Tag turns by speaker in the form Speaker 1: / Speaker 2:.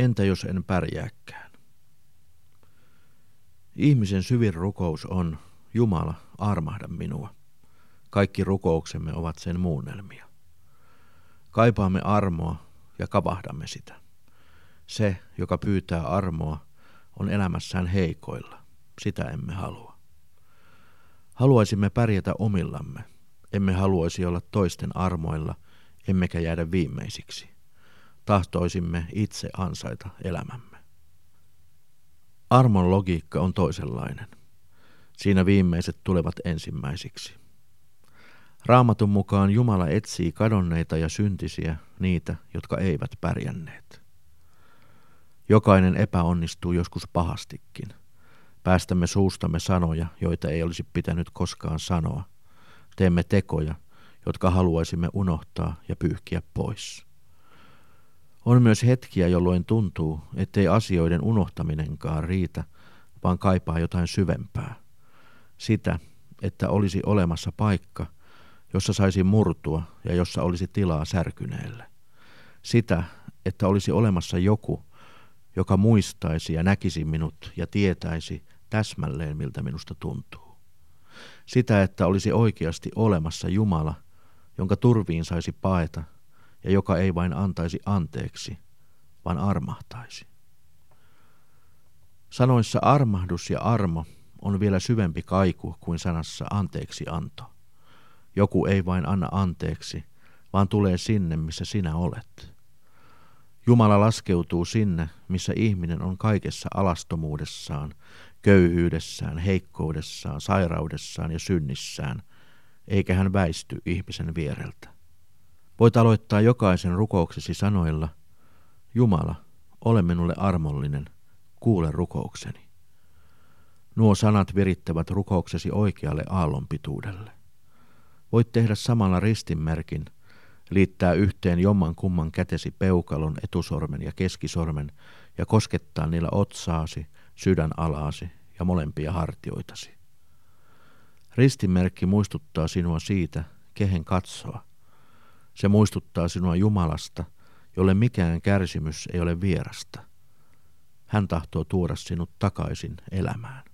Speaker 1: Entä jos en pärjääkään? Ihmisen syvin rukous on, Jumala, armahda minua. Kaikki rukouksemme ovat sen muunnelmia. Kaipaamme armoa ja kavahdamme sitä. Se, joka pyytää armoa, on elämässään heikoilla. Sitä emme halua. Haluaisimme pärjätä omillamme. Emme haluaisi olla toisten armoilla, emmekä jäädä viimeisiksi. Tahtoisimme itse ansaita elämämme. Armon logiikka on toisenlainen. Siinä viimeiset tulevat ensimmäisiksi. Raamatun mukaan Jumala etsii kadonneita ja syntisiä, niitä, jotka eivät pärjänneet. Jokainen epäonnistuu joskus pahastikin. Päästämme suustamme sanoja, joita ei olisi pitänyt koskaan sanoa. Teemme tekoja, jotka haluaisimme unohtaa ja pyyhkiä pois. On myös hetkiä, jolloin tuntuu, ettei asioiden unohtaminenkaan riitä, vaan kaipaa jotain syvempää. Sitä, että olisi olemassa paikka, jossa saisi murtua ja jossa olisi tilaa särkyneelle. Sitä, että olisi olemassa joku, joka muistaisi ja näkisi minut ja tietäisi täsmälleen, miltä minusta tuntuu. Sitä, että olisi oikeasti olemassa Jumala, jonka turviin saisi paeta ja joka ei vain antaisi anteeksi, vaan armahtaisi. Sanoissa armahdus ja armo on vielä syvempi kaiku kuin sanassa anteeksi anto. Joku ei vain anna anteeksi, vaan tulee sinne, missä sinä olet. Jumala laskeutuu sinne, missä ihminen on kaikessa alastomuudessaan, köyhyydessään, heikkoudessaan, sairaudessaan ja synnissään, eikä hän väisty ihmisen viereltä. Voit aloittaa jokaisen rukouksesi sanoilla, Jumala, ole minulle armollinen, kuule rukoukseni. Nuo sanat virittävät rukouksesi oikealle aallonpituudelle. Voit tehdä samalla ristinmerkin, liittää yhteen jomman kumman kätesi peukalon, etusormen ja keskisormen ja koskettaa niillä otsaasi, sydän alaasi ja molempia hartioitasi. Ristinmerkki muistuttaa sinua siitä, kehen katsoa. Se muistuttaa sinua Jumalasta, jolle mikään kärsimys ei ole vierasta. Hän tahtoo tuoda sinut takaisin elämään.